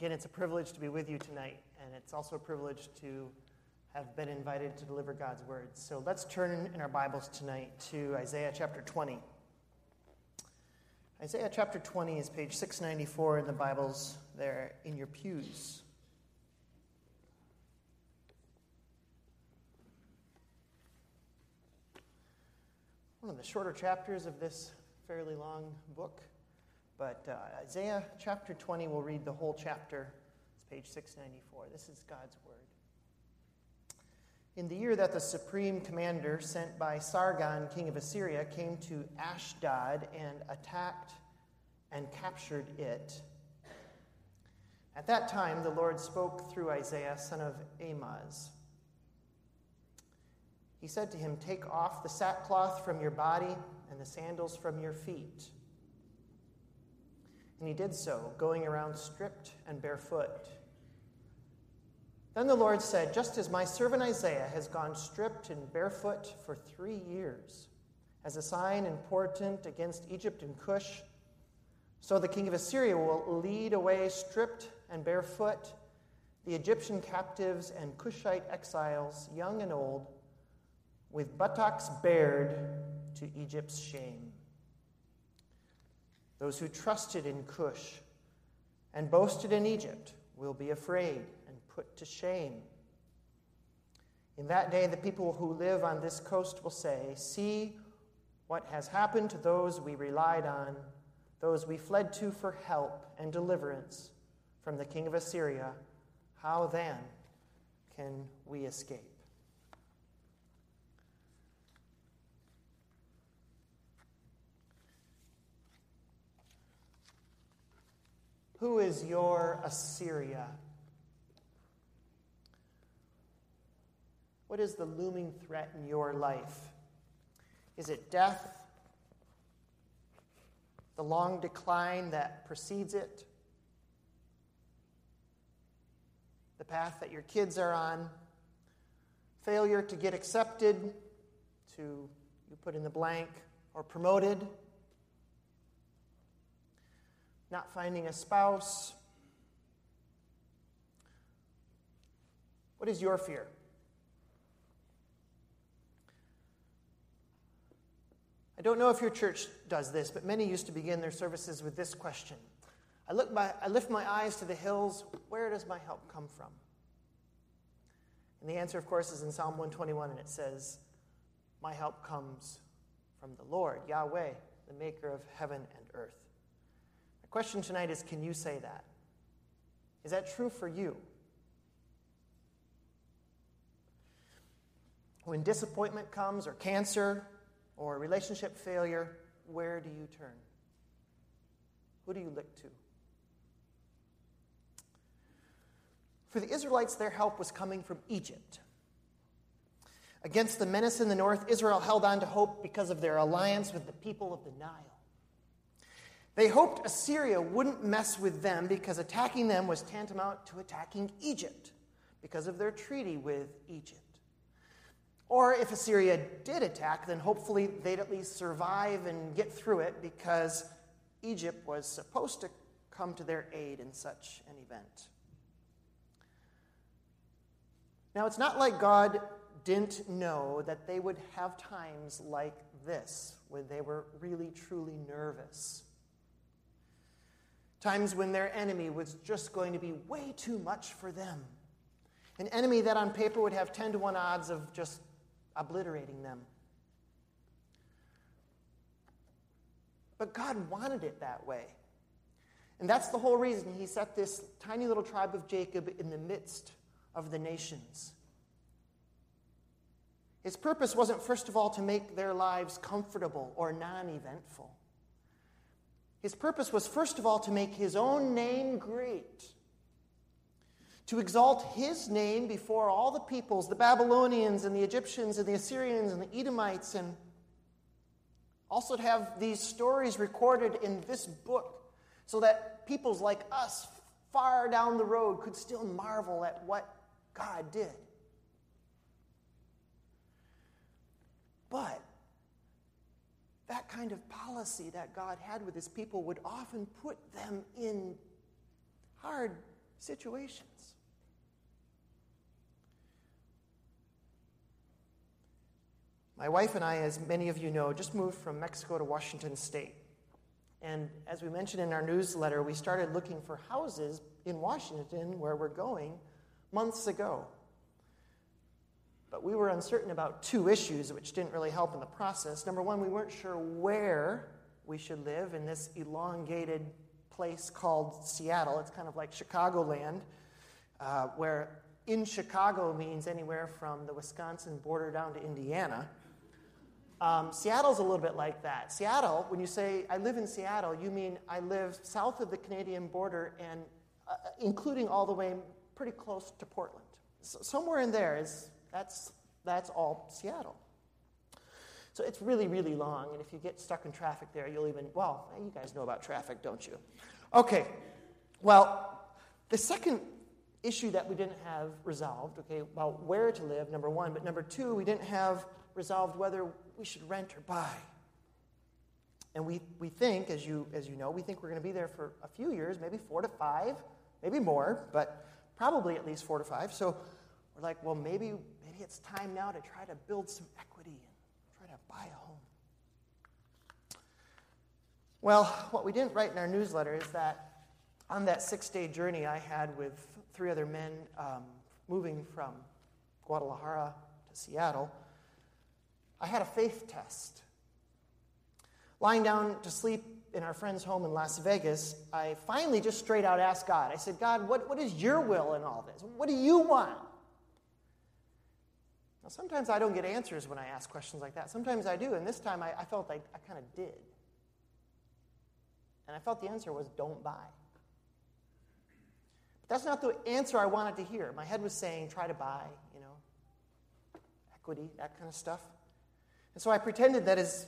Again, it's a privilege to be with you tonight, and it's also a privilege to have been invited to deliver God's words. So let's turn in our Bibles tonight to Isaiah chapter 20. Isaiah chapter 20 is page 694 in the Bibles there in your pews. One of the shorter chapters of this fairly long book. But uh, Isaiah chapter 20, we'll read the whole chapter. It's page 694. This is God's word. In the year that the supreme commander sent by Sargon, king of Assyria, came to Ashdod and attacked and captured it, at that time the Lord spoke through Isaiah, son of Amoz. He said to him, Take off the sackcloth from your body and the sandals from your feet and he did so, going around stripped and barefoot. Then the Lord said, Just as my servant Isaiah has gone stripped and barefoot for three years, as a sign and portent against Egypt and Cush, so the king of Assyria will lead away stripped and barefoot the Egyptian captives and Cushite exiles, young and old, with buttocks bared to Egypt's shame. Those who trusted in Cush and boasted in Egypt will be afraid and put to shame. In that day, the people who live on this coast will say, See what has happened to those we relied on, those we fled to for help and deliverance from the king of Assyria. How then can we escape? Who is your Assyria? What is the looming threat in your life? Is it death? The long decline that precedes it? The path that your kids are on? Failure to get accepted, to you put in the blank, or promoted? Not finding a spouse. What is your fear? I don't know if your church does this, but many used to begin their services with this question I, look by, I lift my eyes to the hills. Where does my help come from? And the answer, of course, is in Psalm 121, and it says, My help comes from the Lord, Yahweh, the maker of heaven and earth question tonight is can you say that? Is that true for you? When disappointment comes, or cancer, or relationship failure, where do you turn? Who do you look to? For the Israelites, their help was coming from Egypt. Against the menace in the north, Israel held on to hope because of their alliance with the people of the Nile. They hoped Assyria wouldn't mess with them because attacking them was tantamount to attacking Egypt because of their treaty with Egypt. Or if Assyria did attack, then hopefully they'd at least survive and get through it because Egypt was supposed to come to their aid in such an event. Now, it's not like God didn't know that they would have times like this when they were really, truly nervous Times when their enemy was just going to be way too much for them. An enemy that on paper would have 10 to 1 odds of just obliterating them. But God wanted it that way. And that's the whole reason He set this tiny little tribe of Jacob in the midst of the nations. His purpose wasn't, first of all, to make their lives comfortable or non eventful. His purpose was, first of all, to make his own name great, to exalt his name before all the peoples, the Babylonians and the Egyptians and the Assyrians and the Edomites, and also to have these stories recorded in this book so that peoples like us far down the road could still marvel at what God did. But that kind of policy that God had with his people would often put them in hard situations. My wife and I, as many of you know, just moved from Mexico to Washington State. And as we mentioned in our newsletter, we started looking for houses in Washington where we're going months ago. But we were uncertain about two issues, which didn't really help in the process. Number one, we weren't sure where we should live in this elongated place called Seattle. It's kind of like Chicagoland, uh, where in Chicago means anywhere from the Wisconsin border down to Indiana. Um, Seattle's a little bit like that. Seattle, when you say, I live in Seattle, you mean I live south of the Canadian border and uh, including all the way pretty close to Portland. So somewhere in there is, that's, that's all Seattle. So it's really, really long, and if you get stuck in traffic there, you'll even, well, you guys know about traffic, don't you? Okay, well, the second issue that we didn't have resolved, okay, about where to live, number one, but number two, we didn't have resolved whether we should rent or buy. And we, we think, as you, as you know, we think we're going to be there for a few years, maybe four to five, maybe more, but probably at least four to five. So we're like, well, maybe, it's time now to try to build some equity and try to buy a home. Well, what we didn't write in our newsletter is that on that six day journey I had with three other men um, moving from Guadalajara to Seattle, I had a faith test. Lying down to sleep in our friend's home in Las Vegas, I finally just straight out asked God. I said, God, what, what is your will in all this? What do you want? Now, sometimes I don't get answers when I ask questions like that. Sometimes I do, and this time I, I felt like I kind of did. And I felt the answer was don't buy. But that's not the answer I wanted to hear. My head was saying try to buy, you know, equity, that kind of stuff. And so I pretended that his,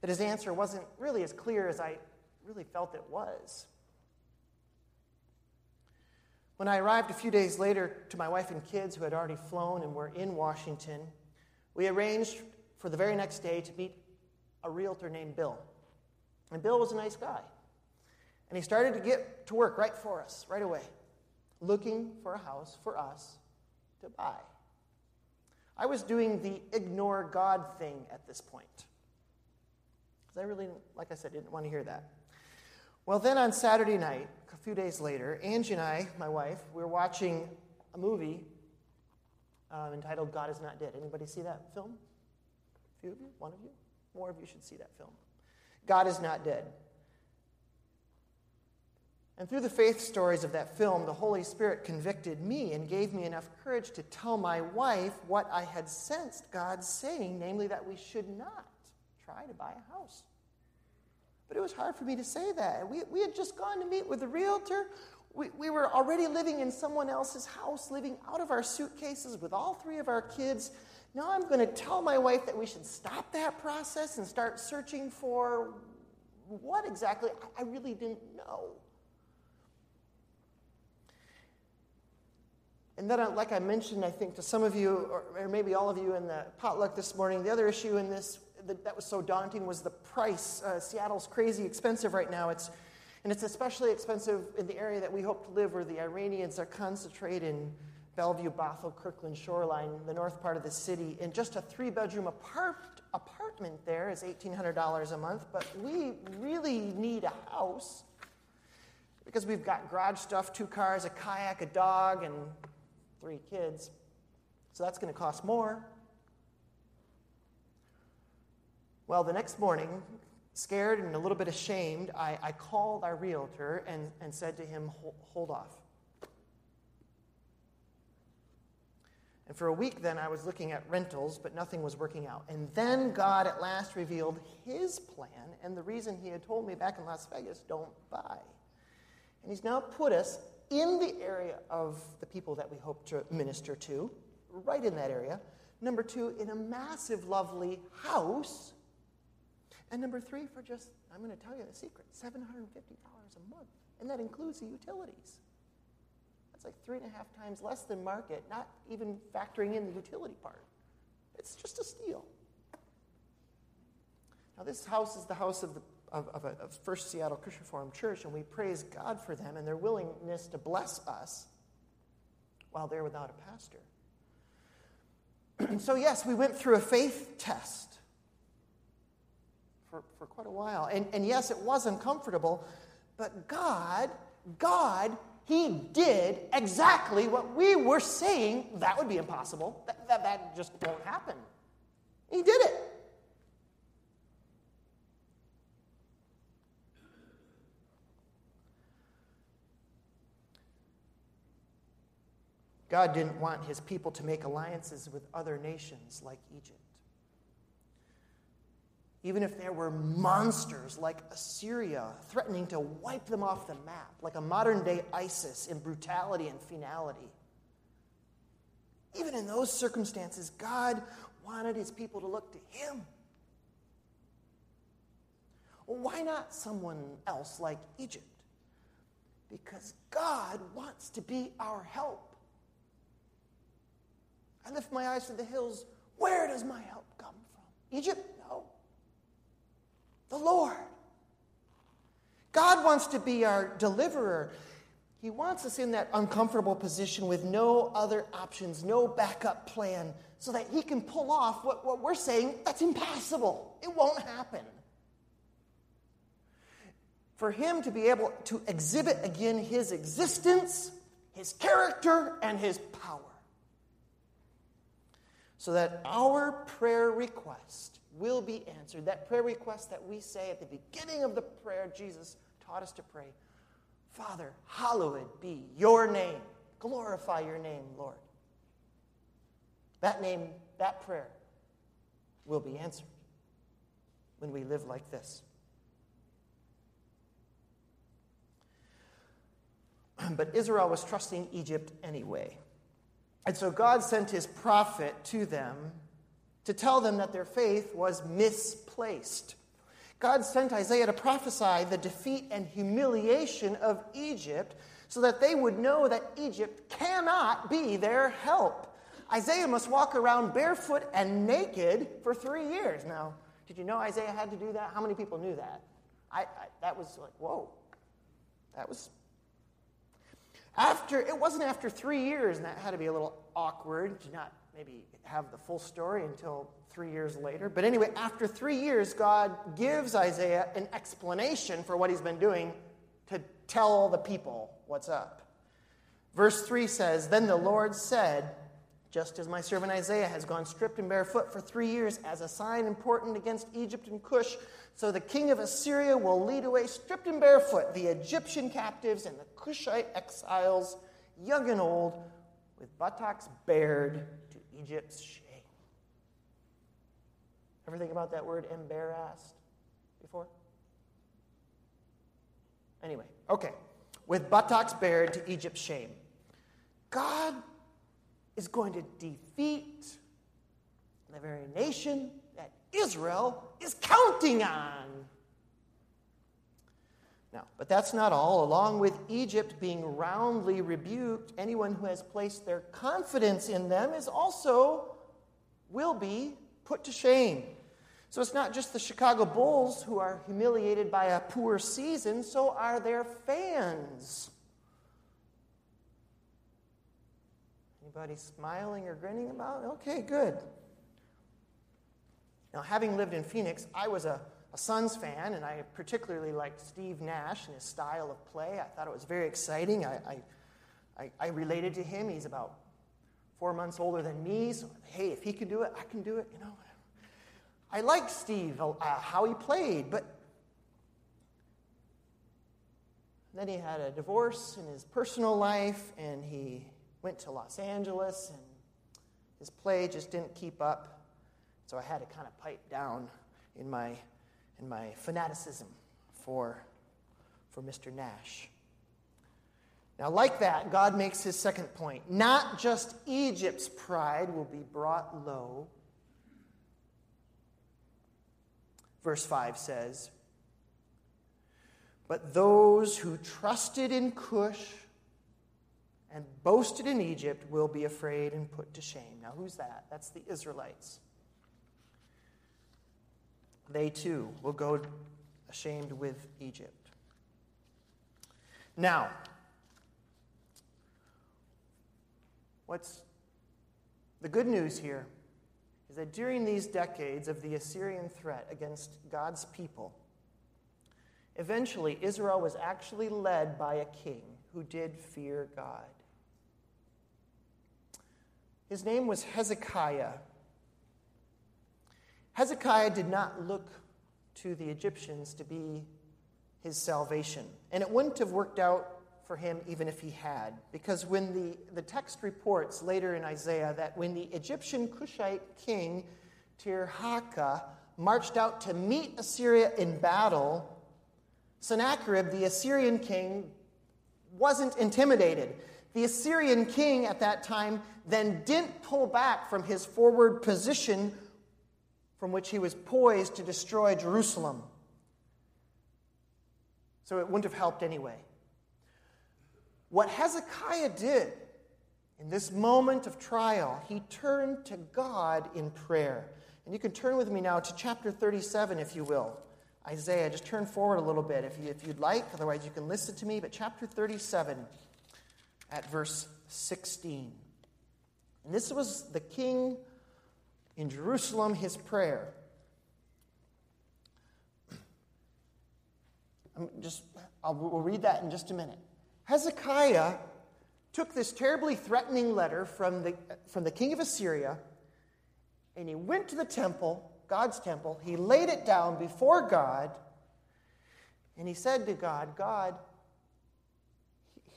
that his answer wasn't really as clear as I really felt it was. When I arrived a few days later to my wife and kids who had already flown and were in Washington, we arranged for the very next day to meet a realtor named Bill. And Bill was a nice guy. And he started to get to work right for us, right away, looking for a house for us to buy. I was doing the ignore God thing at this point. Because I really, like I said, didn't want to hear that. Well, then on Saturday night, a few days later, Angie and I, my wife, we were watching a movie uh, entitled God is Not Dead. Anybody see that film? A few of you? One of you? More of you should see that film. God is Not Dead. And through the faith stories of that film, the Holy Spirit convicted me and gave me enough courage to tell my wife what I had sensed God saying, namely that we should not try to buy a house. But it was hard for me to say that. We, we had just gone to meet with a realtor. We, we were already living in someone else's house, living out of our suitcases with all three of our kids. Now I'm going to tell my wife that we should stop that process and start searching for what exactly? I, I really didn't know. And then, uh, like I mentioned, I think to some of you, or maybe all of you in the potluck this morning, the other issue in this that, was so daunting was the price. Uh, Seattle's crazy expensive right now. It's, and it's especially expensive in the area that we hope to live, where the Iranians are concentrated in Bellevue, Bothell, Kirkland shoreline, the north part of the city. And just a three bedroom apart, apartment there is $1,800 a month, but we really need a house because we've got garage stuff, two cars, a kayak, a dog, and three kids. So that's going to cost more. Well, the next morning, scared and a little bit ashamed, I, I called our realtor and, and said to him, Hold off. And for a week, then, I was looking at rentals, but nothing was working out. And then God at last revealed his plan and the reason he had told me back in Las Vegas don't buy. And he's now put us in the area of the people that we hope to minister to, right in that area. Number two, in a massive, lovely house. And number three, for just, I'm going to tell you the secret $750 a month. And that includes the utilities. That's like three and a half times less than market, not even factoring in the utility part. It's just a steal. Now, this house is the house of the of, of, a, of First Seattle Christian Reformed Church, and we praise God for them and their willingness to bless us. while they're without a pastor. And so, yes, we went through a faith test for, for quite a while. And, and yes, it was uncomfortable, but God, God, He did exactly what we were saying that would be impossible. That, that, that just won't happen. He did it. God didn't want his people to make alliances with other nations like Egypt. Even if there were monsters like Assyria threatening to wipe them off the map, like a modern day ISIS in brutality and finality. Even in those circumstances, God wanted his people to look to him. Why not someone else like Egypt? Because God wants to be our help. I lift my eyes to the hills. Where does my help come from? Egypt? No. The Lord. God wants to be our deliverer. He wants us in that uncomfortable position with no other options, no backup plan, so that He can pull off what, what we're saying that's impossible. It won't happen. For Him to be able to exhibit again His existence, His character, and His power so that our prayer request will be answered. That prayer request that we say at the beginning of the prayer Jesus taught us to pray Father, hallowed be your name. Glorify your name, Lord. That name, that prayer will be answered when we live like this. But Israel was trusting Egypt anyway. And so God sent his prophet to them to tell them that their faith was misplaced. God sent Isaiah to prophesy the defeat and humiliation of Egypt so that they would know that Egypt cannot be their help. Isaiah must walk around barefoot and naked for three years. Now, did you know Isaiah had to do that? How many people knew that? I, I that was like, whoa. That was after, it wasn't after three years, and that had to be a little awkward to not maybe have the full story until three years later. But anyway, after three years, God gives Isaiah an explanation for what he's been doing to tell all the people what's up. Verse 3 says Then the Lord said, just as my servant Isaiah has gone stripped and barefoot for three years as a sign important against Egypt and Cush, so the king of Assyria will lead away stripped and barefoot the Egyptian captives and the Cushite exiles, young and old, with buttocks bared Egypt's shame. Ever think about that word embarrassed before? Anyway, okay. With buttocks bared to Egypt's shame. God is going to defeat the very nation that Israel is counting on. Now, but that's not all. Along with Egypt being roundly rebuked, anyone who has placed their confidence in them is also, will be, put to shame. So it's not just the Chicago Bulls who are humiliated by a poor season, so are their fans. Anybody smiling or grinning about? Okay, good. Now, having lived in Phoenix, I was a, a Suns fan, and I particularly liked Steve Nash and his style of play. I thought it was very exciting. I, I, I, related to him. He's about four months older than me, so hey, if he can do it, I can do it, you know. I liked Steve, uh, how he played, but then he had a divorce in his personal life, and he went to Los Angeles, and his play just didn't keep up. So I had to kind of pipe down in my, in my fanaticism for, for Mr. Nash. Now, like that, God makes his second point. Not just Egypt's pride will be brought low. Verse 5 says, But those who trusted in Cush and boasted in Egypt will be afraid and put to shame. Now, who's that? That's the Israelites. They too will go ashamed with Egypt. Now, What's the good news here is that during these decades of the Assyrian threat against God's people, eventually Israel was actually led by a king who did fear God. His name was Hezekiah. Hezekiah did not look to the Egyptians to be his salvation. And it wouldn't have worked out for him even if he had. Because when the, the text reports later in Isaiah that when the Egyptian Cushite king Tirhakah marched out to meet Assyria in battle, Sennacherib, the Assyrian king, wasn't intimidated. The Assyrian king at that time then didn't pull back from his forward position from which he was poised to destroy Jerusalem. So it wouldn't have helped anyway. What Hezekiah did in this moment of trial, he turned to God in prayer. And you can turn with me now to chapter 37, if you will. Isaiah, just turn forward a little bit if, you, if you'd like. Otherwise, you can listen to me. But chapter 37 at verse 16. And this was the king in Jerusalem, his prayer. I'm just, I'll, we'll read that in just a minute. Hezekiah took this terribly threatening letter from the, from the king of Assyria and he went to the temple, God's temple. He laid it down before God and he said to God, God,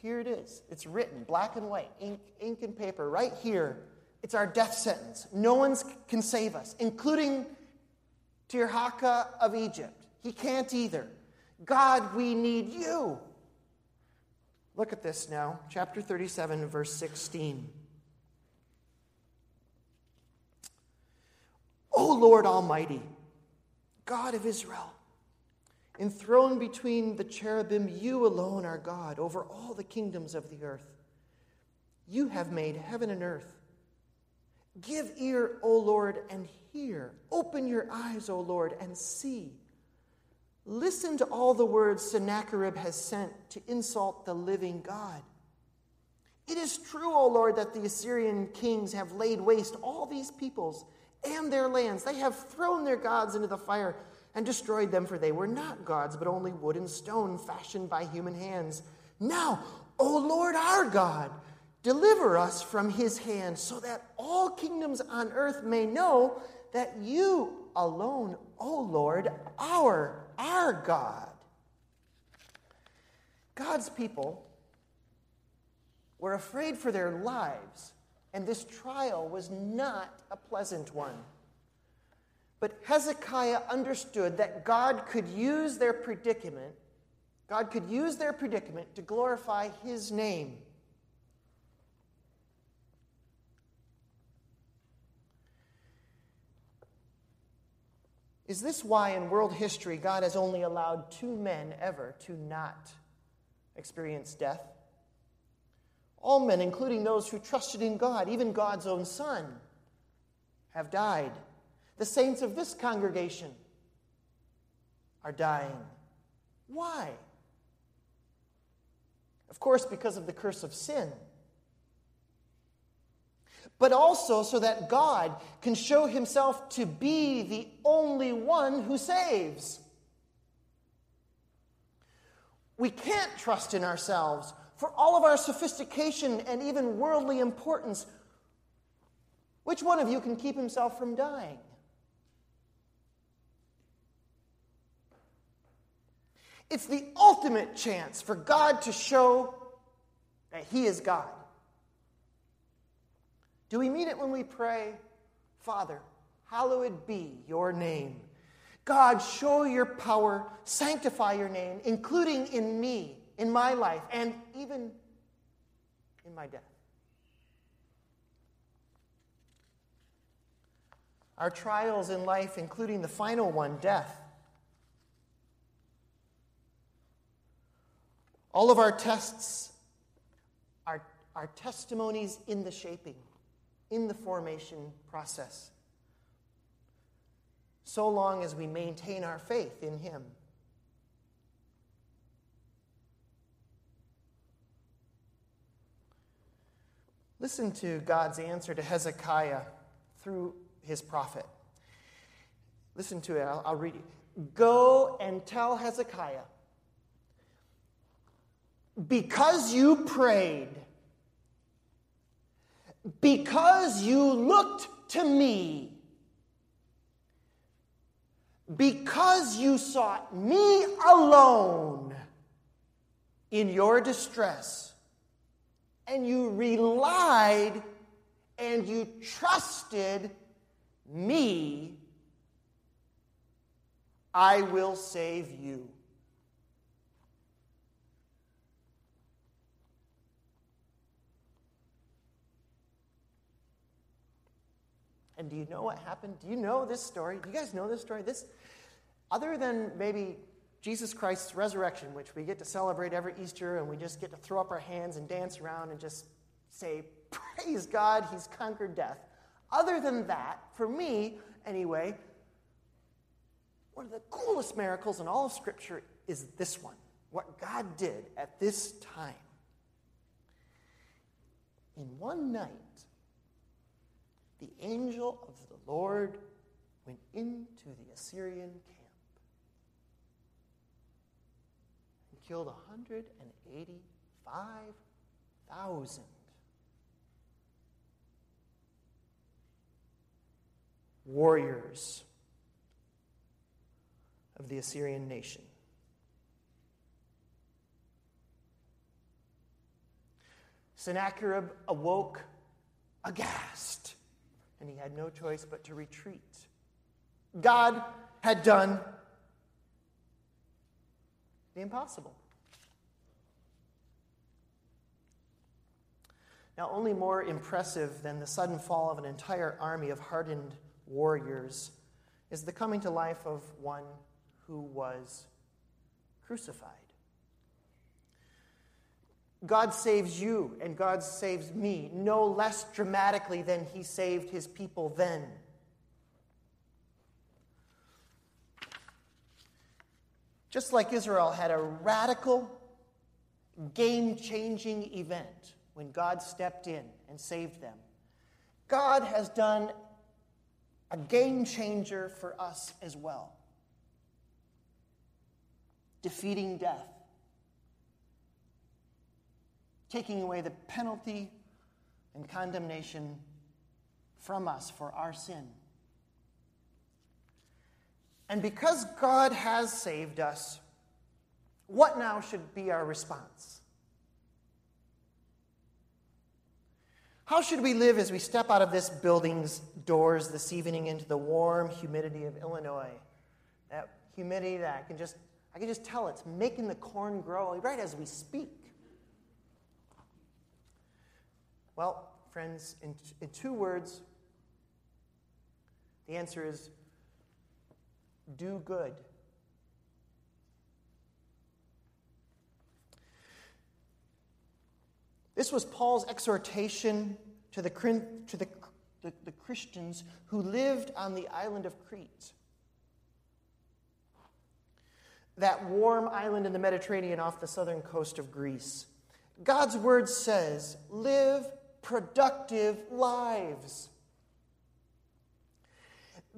here it is. It's written, black and white, ink, ink and paper, right here. It's our death sentence. No one can save us, including Tirhakah of Egypt. He can't either. God, we need you. Look at this now, chapter 37, verse 16. O Lord Almighty, God of Israel, enthroned between the cherubim, you alone are God over all the kingdoms of the earth. You have made heaven and earth. Give ear, O Lord, and hear. Open your eyes, O Lord, and see. Listen to all the words Sennacherib has sent to insult the living God. It is true, O Lord, that the Assyrian kings have laid waste all these peoples and their lands. They have thrown their gods into the fire and destroyed them, for they were not gods, but only wood and stone fashioned by human hands. Now, O Lord our God, deliver us from his hand, so that all kingdoms on earth may know that you alone, O Lord, our our God. God's people were afraid for their lives, and this trial was not a pleasant one. But Hezekiah understood that God could use their predicament, God could use their predicament to glorify his name. Is this why in world history God has only allowed two men ever to not experience death? All men, including those who trusted in God, even God's own Son, have died. The saints of this congregation are dying. Why? Of course, because of the curse of sin but also so that God can show himself to be the only one who saves. We can't trust in ourselves for all of our sophistication and even worldly importance. Which one of you can keep himself from dying? It's the ultimate chance for God to show that He is God. Do we mean it when we pray, Father, hallowed be your name? God, show your power, sanctify your name, including in me, in my life, and even in my death. Our trials in life, including the final one, death. All of our tests are, are testimonies in the shaping in the formation process. So long as we maintain our faith in Him. Listen to God's answer to Hezekiah through his prophet. Listen to it, I'll, I'll read it. Go and tell Hezekiah, because you prayed, because you looked to me, because you sought me alone in your distress, and you relied and you trusted me, I will save you. And do you know what happened? Do you know this story? Do you guys know this story? This, other than maybe Jesus Christ's resurrection, which we get to celebrate every Easter and we just get to throw up our hands and dance around and just say, Praise God, He's conquered death. Other than that, for me anyway, one of the coolest miracles in all of Scripture is this one what God did at this time. In one night, the angel of the Lord went into the Assyrian camp and killed 185,000. Warriors of the Assyrian nation. Sennacherib awoke aghast and he had no choice but to retreat. God had done the impossible. Now, only more impressive than the sudden fall of an entire army of hardened warriors is the coming to life of one who was crucified. God saves you and God saves me no less dramatically than he saved his people then. Just like Israel had a radical, game changing event when God stepped in and saved them, God has done a game changer for us as well, defeating death taking away the penalty and condemnation from us for our sin. And because God has saved us, what now should be our response? How should we live as we step out of this building's doors this evening into the warm humidity of Illinois? That humidity that I can just I can just tell it's making the corn grow right as we speak. Well, friends, in, in two words, the answer is do good. This was Paul's exhortation to the, to the, the, the, Christians who lived on the island of Crete. That warm island in the Mediterranean off the southern coast of Greece. God's word says, Live productive lives.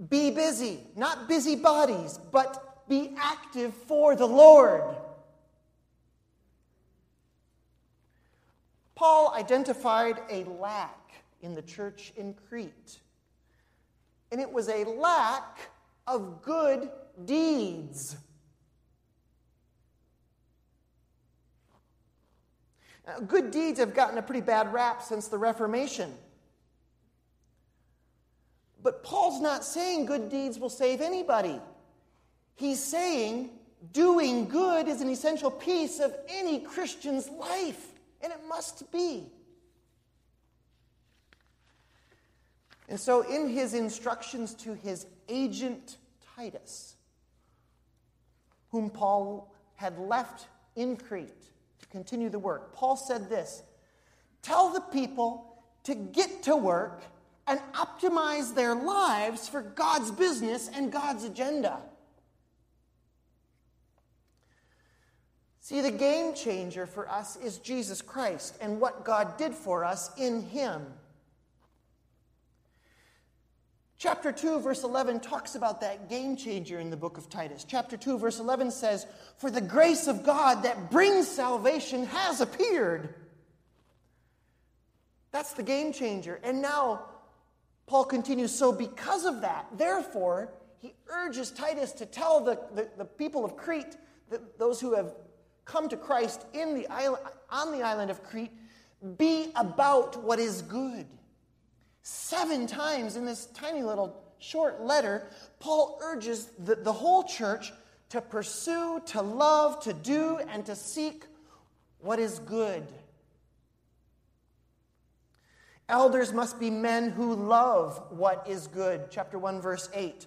Be busy, not busy bodies, but be active for the Lord. Paul identified a lack in the church in Crete, and it was a lack of good deeds. Uh, good deeds have gotten a pretty bad rap since the Reformation. But Paul's not saying good deeds will save anybody. He's saying doing good is an essential piece of any Christian's life, and it must be. And so, in his instructions to his agent Titus, whom Paul had left in Crete, continue the work. Paul said this Tell the people to get to work and optimize their lives for God's business and God's agenda. See, the game changer for us is Jesus Christ and what God did for us in Him. Chapter 2, verse 11 talks about that game changer in the book of Titus. Chapter 2, verse 11 says, For the grace of God that brings salvation has appeared. That's the game changer. And now, Paul continues, So because of that, therefore, he urges Titus to tell the, the, the people of Crete, the, those who have come to Christ in the island, on the island of Crete, be about what is good. Seven times in this tiny little short letter, Paul urges the, the whole church to pursue, to love, to do, and to seek what is good. Elders must be men who love what is good. Chapter 1, verse 8.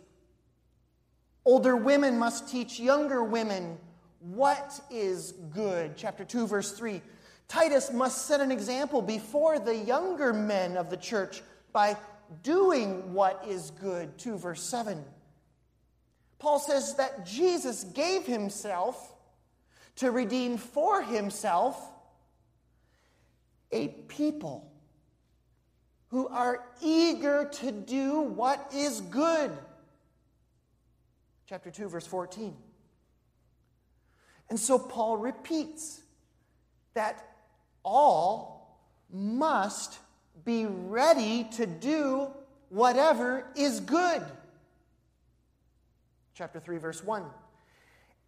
Older women must teach younger women what is good. Chapter 2, verse 3. Titus must set an example before the younger men of the church by doing what is good. 2 verse 7. Paul says that Jesus gave himself to redeem for himself a people who are eager to do what is good. Chapter 2, verse 14. And so Paul repeats that all must be ready to do whatever is good. Chapter 3, verse 1.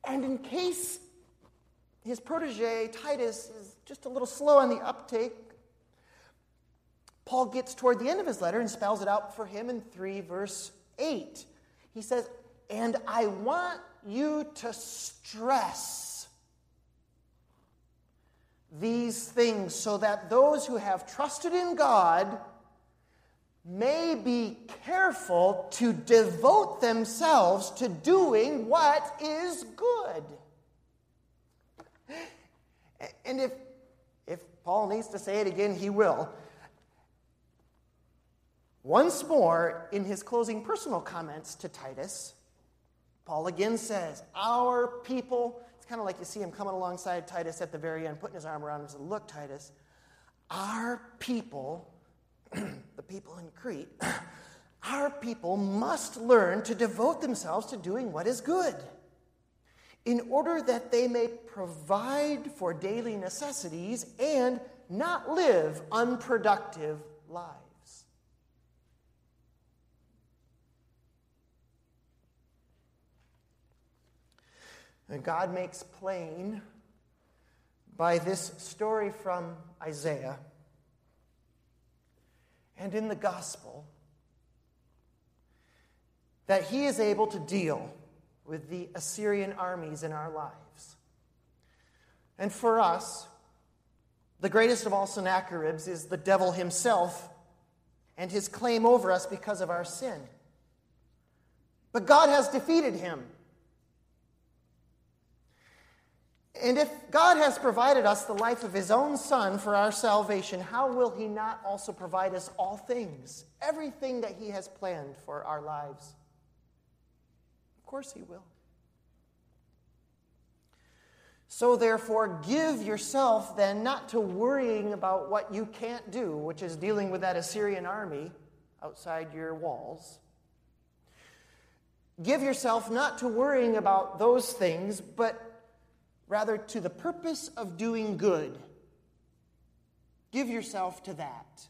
And in case his protege, Titus, is just a little slow on the uptake, Paul gets toward the end of his letter and spells it out for him in 3, verse 8. He says, And I want you to stress these things so that those who have trusted in God may be careful to devote themselves to doing what is good. And if, if Paul needs to say it again, he will. Once more, in his closing personal comments to Titus, Paul again says, Our people it's kind of like you see him coming alongside Titus at the very end, putting his arm around him and says, Look, Titus, our people, the people in Crete, our people must learn to devote themselves to doing what is good in order that they may provide for daily necessities and not live unproductive lives. And God makes plain by this story from Isaiah and in the gospel that he is able to deal with the Assyrian armies in our lives. And for us, the greatest of all Sennacheribs is the devil himself and his claim over us because of our sin. But God has defeated him. And if God has provided us the life of his own Son for our salvation, how will he not also provide us all things, everything that he has planned for our lives? Of course, he will. So, therefore, give yourself then not to worrying about what you can't do, which is dealing with that Assyrian army outside your walls. Give yourself not to worrying about those things, but rather to the purpose of doing good. Give yourself to that.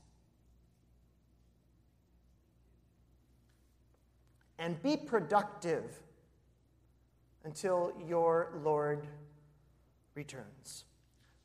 And be productive until your Lord returns.